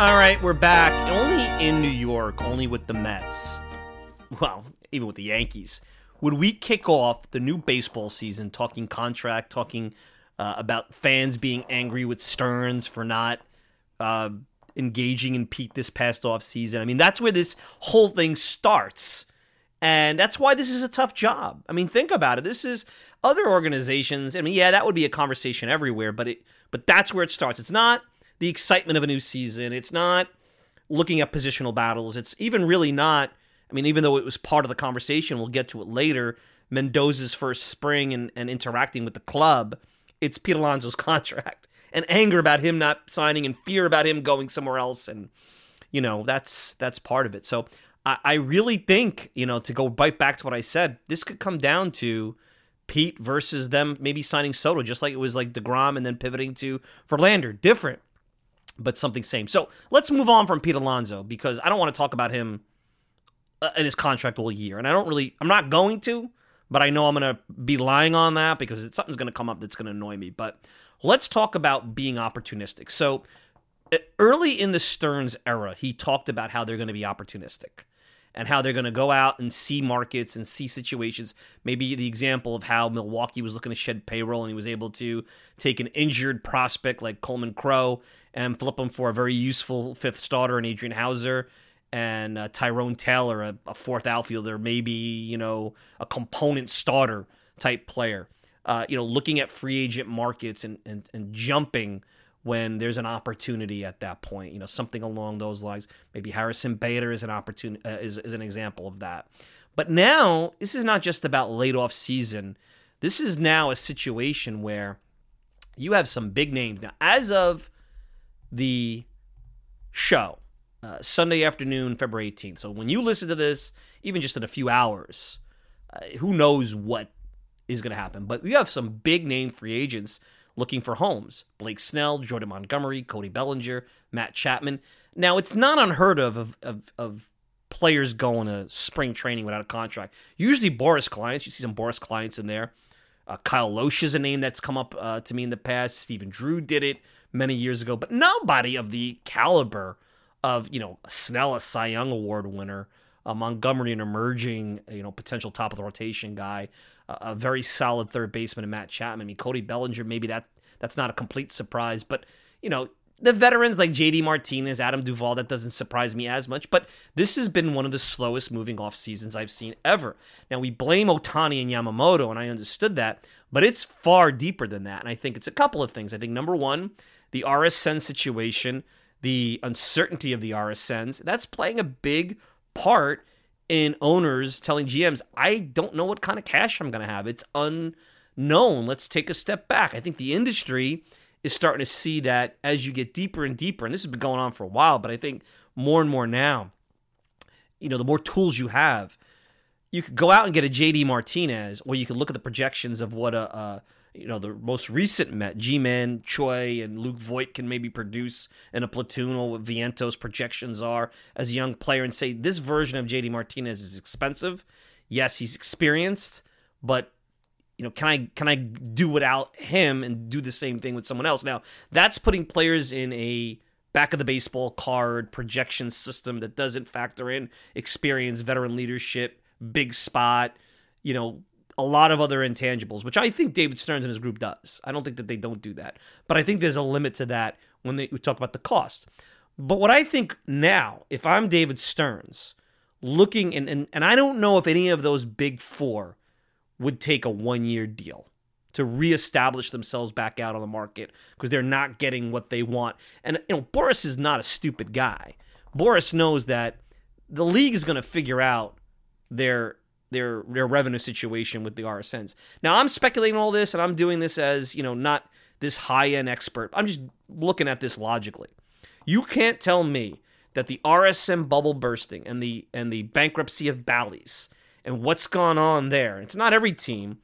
All right, we're back. Only in New York, only with the Mets. Well, even with the Yankees. Would we kick off the new baseball season talking contract, talking uh, about fans being angry with Stearns for not uh, engaging in Pete this past off season? I mean, that's where this whole thing starts. And that's why this is a tough job. I mean, think about it. This is other organizations. I mean, yeah, that would be a conversation everywhere, but it but that's where it starts. It's not the excitement of a new season. It's not looking at positional battles. It's even really not. I mean, even though it was part of the conversation, we'll get to it later. Mendoza's first spring and, and interacting with the club, it's Pete Alonso's contract and anger about him not signing and fear about him going somewhere else, and you know that's that's part of it. So I, I really think you know to go right back to what I said, this could come down to Pete versus them maybe signing Soto, just like it was like Degrom and then pivoting to Verlander, different but something same. So let's move on from Pete Alonso because I don't want to talk about him uh, in his contract all year, and I don't really, I'm not going to, but I know I'm going to be lying on that because it's, something's going to come up that's going to annoy me. But let's talk about being opportunistic. So uh, early in the Stearns era, he talked about how they're going to be opportunistic and how they're going to go out and see markets and see situations. Maybe the example of how Milwaukee was looking to shed payroll and he was able to take an injured prospect like Coleman Crow and flip him for a very useful fifth starter in Adrian Houser and uh, Tyrone Taylor, a, a, fourth outfielder, maybe you know a component starter type player. Uh, you know, looking at free agent markets and, and and jumping when there's an opportunity at that point. You know, something along those lines. Maybe Harrison Bader is an opportunity uh, is is an example of that. But now this is not just about late off season. This is now a situation where you have some big names now. As of the show uh, Sunday afternoon, February 18th. So when you listen to this, even just in a few hours, uh, who knows what is going to happen. But we have some big name free agents looking for homes Blake Snell, Jordan Montgomery, Cody Bellinger, Matt Chapman. Now, it's not unheard of of, of, of players going to spring training without a contract. Usually, Boras clients, you see some Boras clients in there. Uh, Kyle Lohse is a name that's come up uh, to me in the past. Stephen Drew did it many years ago, but nobody of the caliber of you know Snell, a Cy Young Award winner, uh, Montgomery, an emerging you know potential top of the rotation guy, a very solid third baseman, and Matt Chapman. I mean, Cody Bellinger, maybe that that's not a complete surprise, but you know the veterans like JD Martinez, Adam Duvall, that doesn't surprise me as much, but this has been one of the slowest moving off seasons I've seen ever. Now, we blame Ohtani and Yamamoto, and I understood that, but it's far deeper than that. And I think it's a couple of things. I think number one, the RSN situation, the uncertainty of the RSNs, that's playing a big part in owners telling GMs, I don't know what kind of cash I'm going to have. It's unknown. Let's take a step back. I think the industry is starting to see that as you get deeper and deeper, and this has been going on for a while, but I think more and more now, you know, the more tools you have, you could go out and get a JD Martinez, or you could look at the projections of what a, a you know the most recent Met, Ji-Man, Choi, and Luke Voit can maybe produce in a platoon, or what Vientos' projections are as a young player, and say this version of JD Martinez is expensive. Yes, he's experienced, but you know, can I can I do without him and do the same thing with someone else? Now that's putting players in a back of the baseball card projection system that doesn't factor in experience, veteran leadership, big spot, you know, a lot of other intangibles, which I think David Stearns and his group does. I don't think that they don't do that, but I think there's a limit to that when they, we talk about the cost. But what I think now, if I'm David Stearns, looking and, and and I don't know if any of those big four would take a one year deal to reestablish themselves back out on the market because they're not getting what they want. And you know, Boras is not a stupid guy. Boras knows that the league is going to figure out their their their revenue situation with the RSNs. Now, I'm speculating all this and I'm doing this as, you know, not this high-end expert. I'm just looking at this logically. You can't tell me that the RSN bubble bursting and the and the bankruptcy of Bally's and what's gone on there. It's not every team,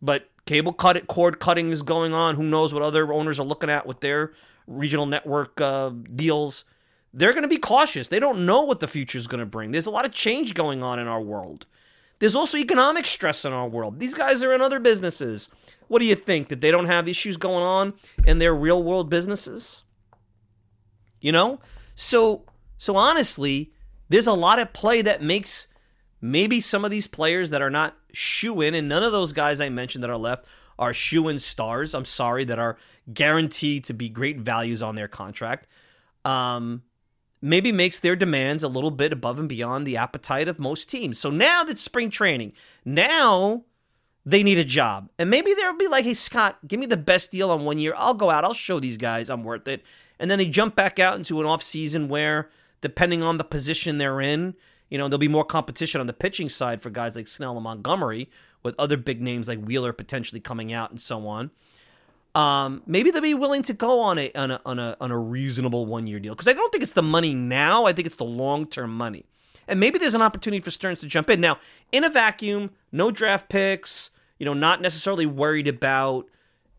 but cable cut cord cutting is going on. Who knows what other owners are looking at with their regional network uh, deals? They're going to be cautious. They don't know what the future is going to bring. There's a lot of change going on in our world. There's also economic stress in our world. These guys are in other businesses. What do you think? That they don't have issues going on in their real world businesses? You know? So so honestly, there's a lot at play that makes maybe some of these players that are not shoe in, and none of those guys I mentioned that are left are shoe in stars. I'm sorry, that are guaranteed to be great values on their contract. Um, maybe makes their demands a little bit above and beyond the appetite of most teams. So now that spring training, now they need a job. And maybe they'll be like, hey, Scott, give me the best deal on one year. I'll go out, I'll show these guys I'm worth it. And then they jump back out into an off season where, depending on the position they're in, you know, there'll be more competition on the pitching side for guys like Snell and Montgomery, with other big names like Wheeler potentially coming out and so on. Um, maybe they'll be willing to go on a on a on a, on a reasonable one year deal because I don't think it's the money now. I think it's the long term money, and maybe there's an opportunity for Stearns to jump in now in a vacuum. No draft picks. You know, not necessarily worried about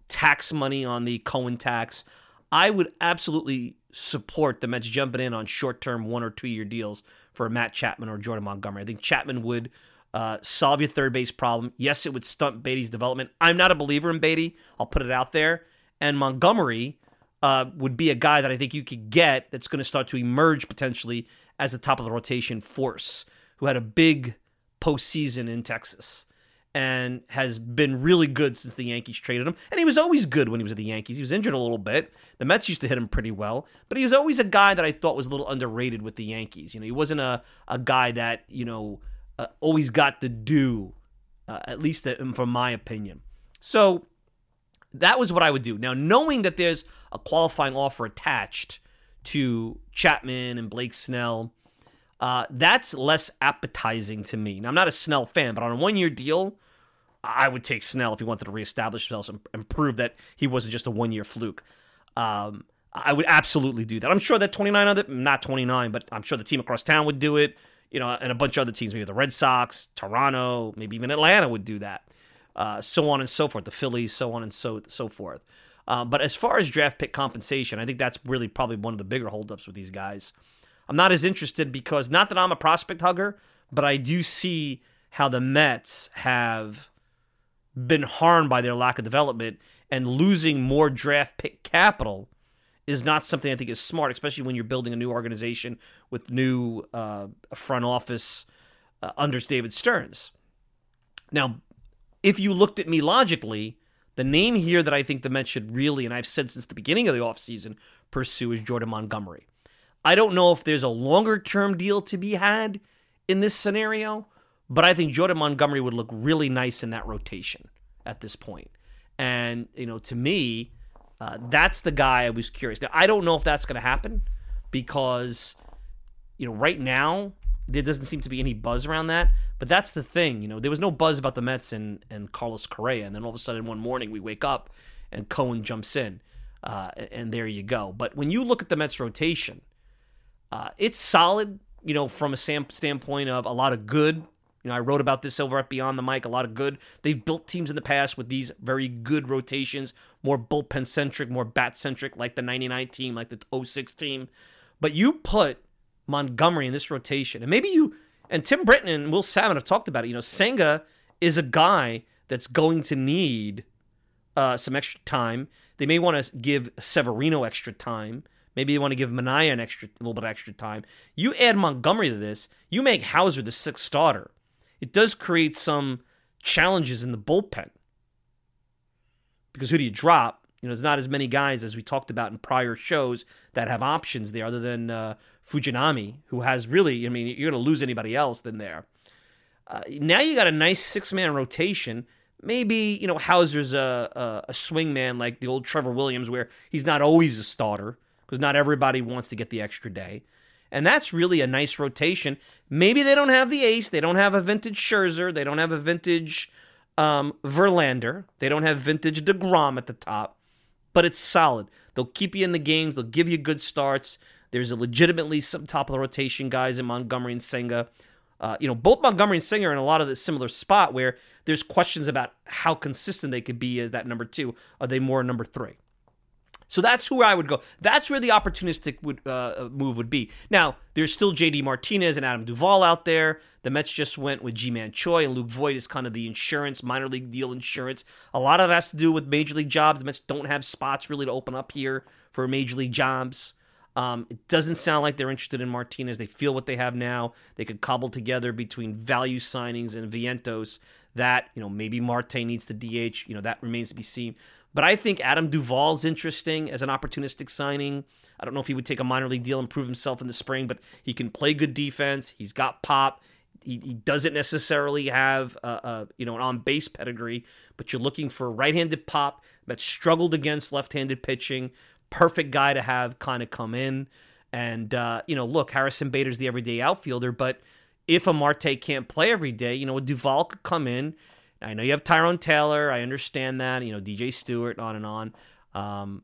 tax money on the Cohen tax. I would absolutely support the Mets jumping in on short term one or two year deals for Matt Chapman or Jordan Montgomery. I think Chapman would uh, solve your third base problem. Yes, it would stunt Baty's development. I'm not a believer in Baty. I'll put it out there. And Montgomery uh, would be a guy that I think you could get that's going to start to emerge potentially as the top of the rotation force, who had a big postseason in Texas and has been really good since the Yankees traded him. And he was always good when he was at the Yankees. He was injured a little bit. The Mets used to hit him pretty well, but he was always a guy that I thought was a little underrated with the Yankees. You know, he wasn't a, a guy that, you know, uh, always got the due, uh, at least from my opinion. So that was what I would do. Now, knowing that there's a qualifying offer attached to Chapman and Blake Snell, uh, that's less appetizing to me. Now, I'm not a Snell fan, but on a one year deal, I would take Snell if he wanted to reestablish himself and, and prove that he wasn't just a one year fluke. Um, I would absolutely do that. I'm sure that 29 other, not 29, but I'm sure the team across town would do it. You know, and a bunch of other teams, maybe the Red Sox, Toronto, maybe even Atlanta would do that. Uh, so on and so forth. The Phillies, so on and so so forth. Um, but as far as draft pick compensation, I think that's really probably one of the bigger holdups with these guys. I'm not as interested because not that I'm a prospect hugger, but I do see how the Mets have been harmed by their lack of development and losing more draft pick capital is not something I think is smart, especially when you're building a new organization with new uh, front office uh, under David Stearns. Now, if you looked at me logically, the name here that I think the Mets should really, and I've said since the beginning of the offseason, pursue is Jordan Montgomery. I don't know if there's a longer term deal to be had in this scenario, but I think Jordan Montgomery would look really nice in that rotation at this point. And, you know, to me, uh, that's the guy I was curious. Now, I don't know if that's going to happen because, you know, right now, there doesn't seem to be any buzz around that. But that's the thing, you know, there was no buzz about the Mets and, and Carlos Correa. And then all of a sudden, one morning, we wake up and Cohen jumps in. Uh, and there you go. But when you look at the Mets rotation, uh, it's solid, you know, from a sam- standpoint of a lot of good You know, I wrote about this over at Beyond the Mic, a lot of good. They've built teams in the past with these very good rotations, more bullpen centric, more bat centric, like the 99 team, like the 06 team. But you put Montgomery in this rotation, and maybe you, and Tim Britton and Will Sammon have talked about it. You know, Senga is a guy that's going to need uh, some extra time. They may want to give Severino extra time. Maybe they want to give Manaea an extra, a little bit extra time. You add Montgomery to this, you make Houser the sixth starter. It does create some challenges in the bullpen because who do you drop? You know, there's not as many guys as we talked about in prior shows that have options there, other than uh, Fujinami, who has really. I mean, you're going to lose anybody else than there. Uh, now you got a nice six man rotation. Maybe you know Houser's a, a a swing man like the old Trevor Williams, where he's not always a starter because not everybody wants to get the extra day. And that's really a nice rotation. Maybe they don't have the ace. They don't have a vintage Scherzer. They don't have a vintage um, Verlander. They don't have vintage DeGrom at the top. But it's solid. They'll keep you in the games. They'll give you good starts. There's a legitimately some top of the rotation guys in Montgomery and Senga. Uh, you know, both Montgomery and Senga are in a lot of the similar spot where there's questions about how consistent they could be as that number two. Are they more number three? So that's where I would go. That's where the opportunistic would, uh, move would be. Now, there's still JD Martinez and Adam Duvall out there. The Mets just went with Ji-Man Choi, and Luke Voit is kind of the insurance, minor league deal insurance. A lot of that has to do with major league jobs. The Mets don't have spots really to open up here for major league jobs. Um, it doesn't sound like they're interested in Martinez. They feel what they have now. They could cobble together between value signings and Vientos that, you know, maybe Marte needs the DH. You know, that remains to be seen. But I think Adam Duvall's interesting as an opportunistic signing. I don't know if he would take a minor league deal and prove himself in the spring, but he can play good defense. He's got pop. He, he doesn't necessarily have a, a you know an on base pedigree, but you're looking for a right-handed pop that struggled against left-handed pitching. Perfect guy to have kind of come in. And uh, you know, look, Harrison Bader's the everyday outfielder, but if a Marte can't play every day, you know, Duvall could come in I know you have Tyrone Taylor. I understand that. You know, DJ Stewart, on and on. Um,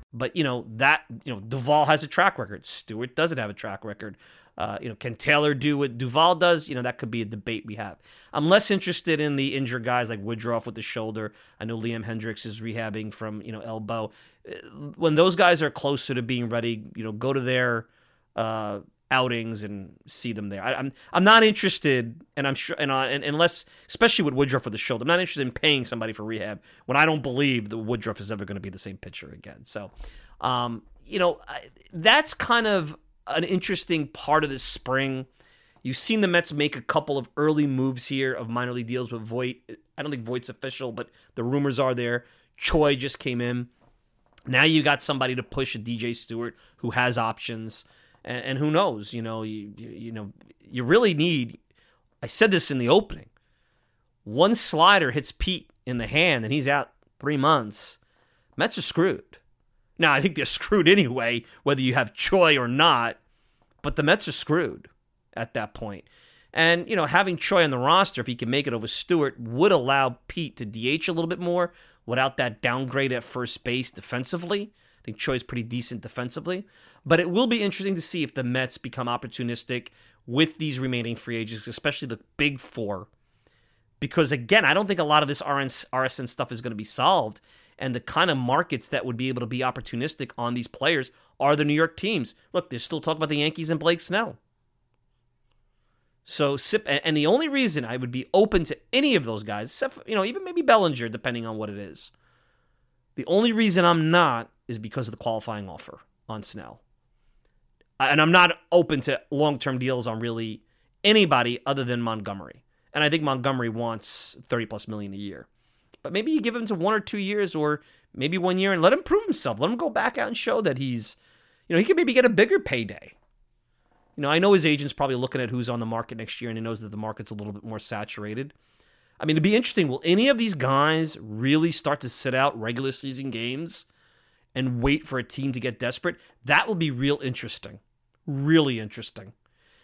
But, you know, that, you know, Duvall has a track record. Stewart doesn't have a track record. Uh, you know, can Taylor do what Duvall does? You know, that could be a debate we have. I'm less interested in the injured guys like Woodruff with the shoulder. I know Liam Hendriks is rehabbing from you know elbow. Uh, when those guys are closer to being ready, you know, go to their uh, outings and see them there. I, am I'm, I'm not interested, and I'm sure, and, uh, and unless especially with Woodruff for the shoulder, I'm not interested in paying somebody for rehab when I don't believe that Woodruff is ever going to be the same pitcher again. So, um, you know, that's kind of an interesting part of this spring. You've seen the Mets make a couple of early moves here of minor league deals with Voit. I don't think Voit's official, but the rumors are there. Choi just came in. Now you got somebody to push a DJ Stewart who has options, and, and who knows? You know, you, you you know you really need. I said this in the opening. One slider hits Pete in the hand, and he's out three months. Mets are screwed. Now, I think they're screwed anyway, whether you have Choi or not, but the Mets are screwed at that point. And, you know, having Choi on the roster, if he can make it over Stewart, would allow Pete to DH a little bit more without that downgrade at first base defensively. I think Choi's pretty decent defensively. But it will be interesting to see if the Mets become opportunistic with these remaining free agents, especially the big four. Because, again, I don't think a lot of this RSN stuff is going to be solved and the kind of markets that would be able to be opportunistic on these players are the New York teams. Look, they're still talking about the Yankees and Blake Snell. So sip, and the only reason I would be open to any of those guys, except for, you know, even maybe Bellinger, depending on what it is. The only reason I'm not is because of the qualifying offer on Snell, and I'm not open to long term deals on really anybody other than Montgomery. And I think Montgomery wants 30 plus million a year. But maybe you give him to one or two years or maybe one year and let him prove himself. Let him go back out and show that he's, you know, he could maybe get a bigger payday. You know, I know his agent's probably looking at who's on the market next year and he knows that the market's a little bit more saturated. I mean, it'd be interesting. Will any of these guys really start to sit out regular season games and wait for a team to get desperate? That will be real interesting. Really interesting.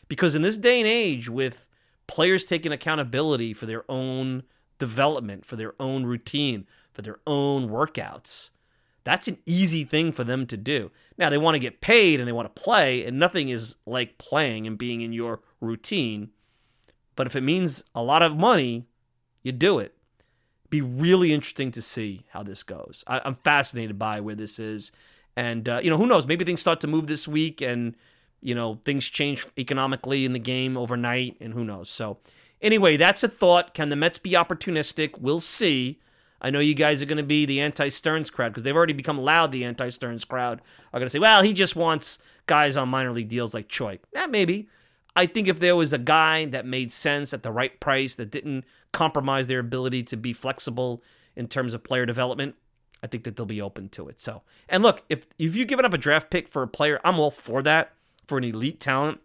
Because in this day and age, with players taking accountability for their own development, for their own routine, for their own workouts, that's an easy thing for them to do. Now, they want to get paid and they want to play, and nothing is like playing and being in your routine. But if it means a lot of money, you do it. Be really interesting to see how this goes. I, am fascinated by where this is. And, uh, you know, who knows? Maybe things start to move this week and you know, things change economically in the game overnight, and who knows. So, anyway, that's a thought. Can the Mets be opportunistic? We'll see. I know you guys are going to be the anti Stearns crowd because they've already become loud. The anti Stearns crowd are going to say, well, he just wants guys on minor league deals like Choi. Yeah, maybe. I think if there was a guy that made sense at the right price that didn't compromise their ability to be flexible in terms of player development, I think that they'll be open to it. So, and look, if if you've given up a draft pick for a player, I'm all for that for an elite talent.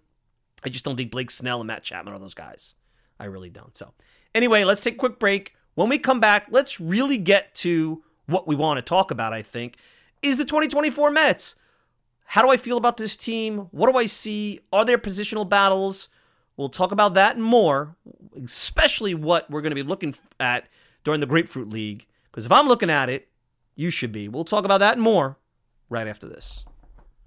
I just don't think Blake Snell and Matt Chapman are those guys. I really don't. So, anyway, let's take a quick break. When we come back, let's really get to what we want to talk about, I think, is the 2024 Mets. How do I feel about this team? What do I see? Are there positional battles? We'll talk about that and more, especially what we're going to be looking at during the Grapefruit League. Because if I'm looking at it, you should be. We'll talk about that and more right after this.